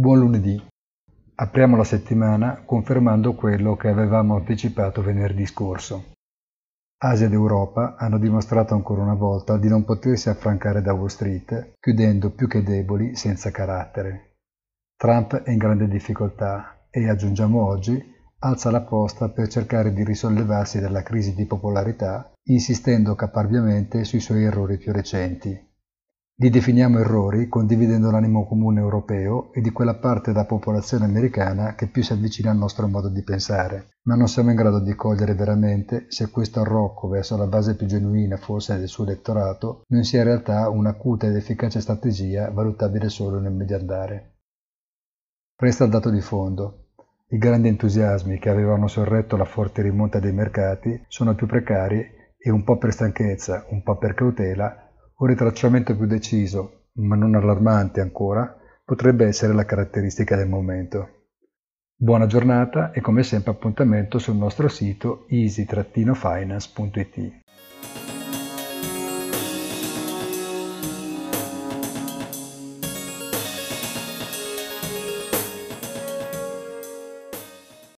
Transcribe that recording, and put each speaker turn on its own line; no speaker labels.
Buon lunedì. Apriamo la settimana confermando quello che avevamo anticipato venerdì scorso. Asia ed Europa hanno dimostrato ancora una volta di non potersi affrancare da Wall Street, chiudendo più che deboli senza carattere. Trump è in grande difficoltà e, aggiungiamo oggi, alza la posta per cercare di risollevarsi dalla crisi di popolarità, insistendo caparbiamente sui suoi errori più recenti. Li definiamo errori condividendo l'animo comune europeo e di quella parte della popolazione americana che più si avvicina al nostro modo di pensare, ma non siamo in grado di cogliere veramente se questo arrocco verso la base più genuina forse del suo elettorato non sia in realtà un'acuta ed efficace strategia valutabile solo nel medio andare. Resta il dato di fondo. I grandi entusiasmi che avevano sorretto la forte rimonta dei mercati sono più precari e un po' per stanchezza, un po' per cautela, un ritracciamento più deciso, ma non allarmante ancora, potrebbe essere la caratteristica del momento. Buona giornata e come sempre appuntamento sul nostro sito easy-finance.it.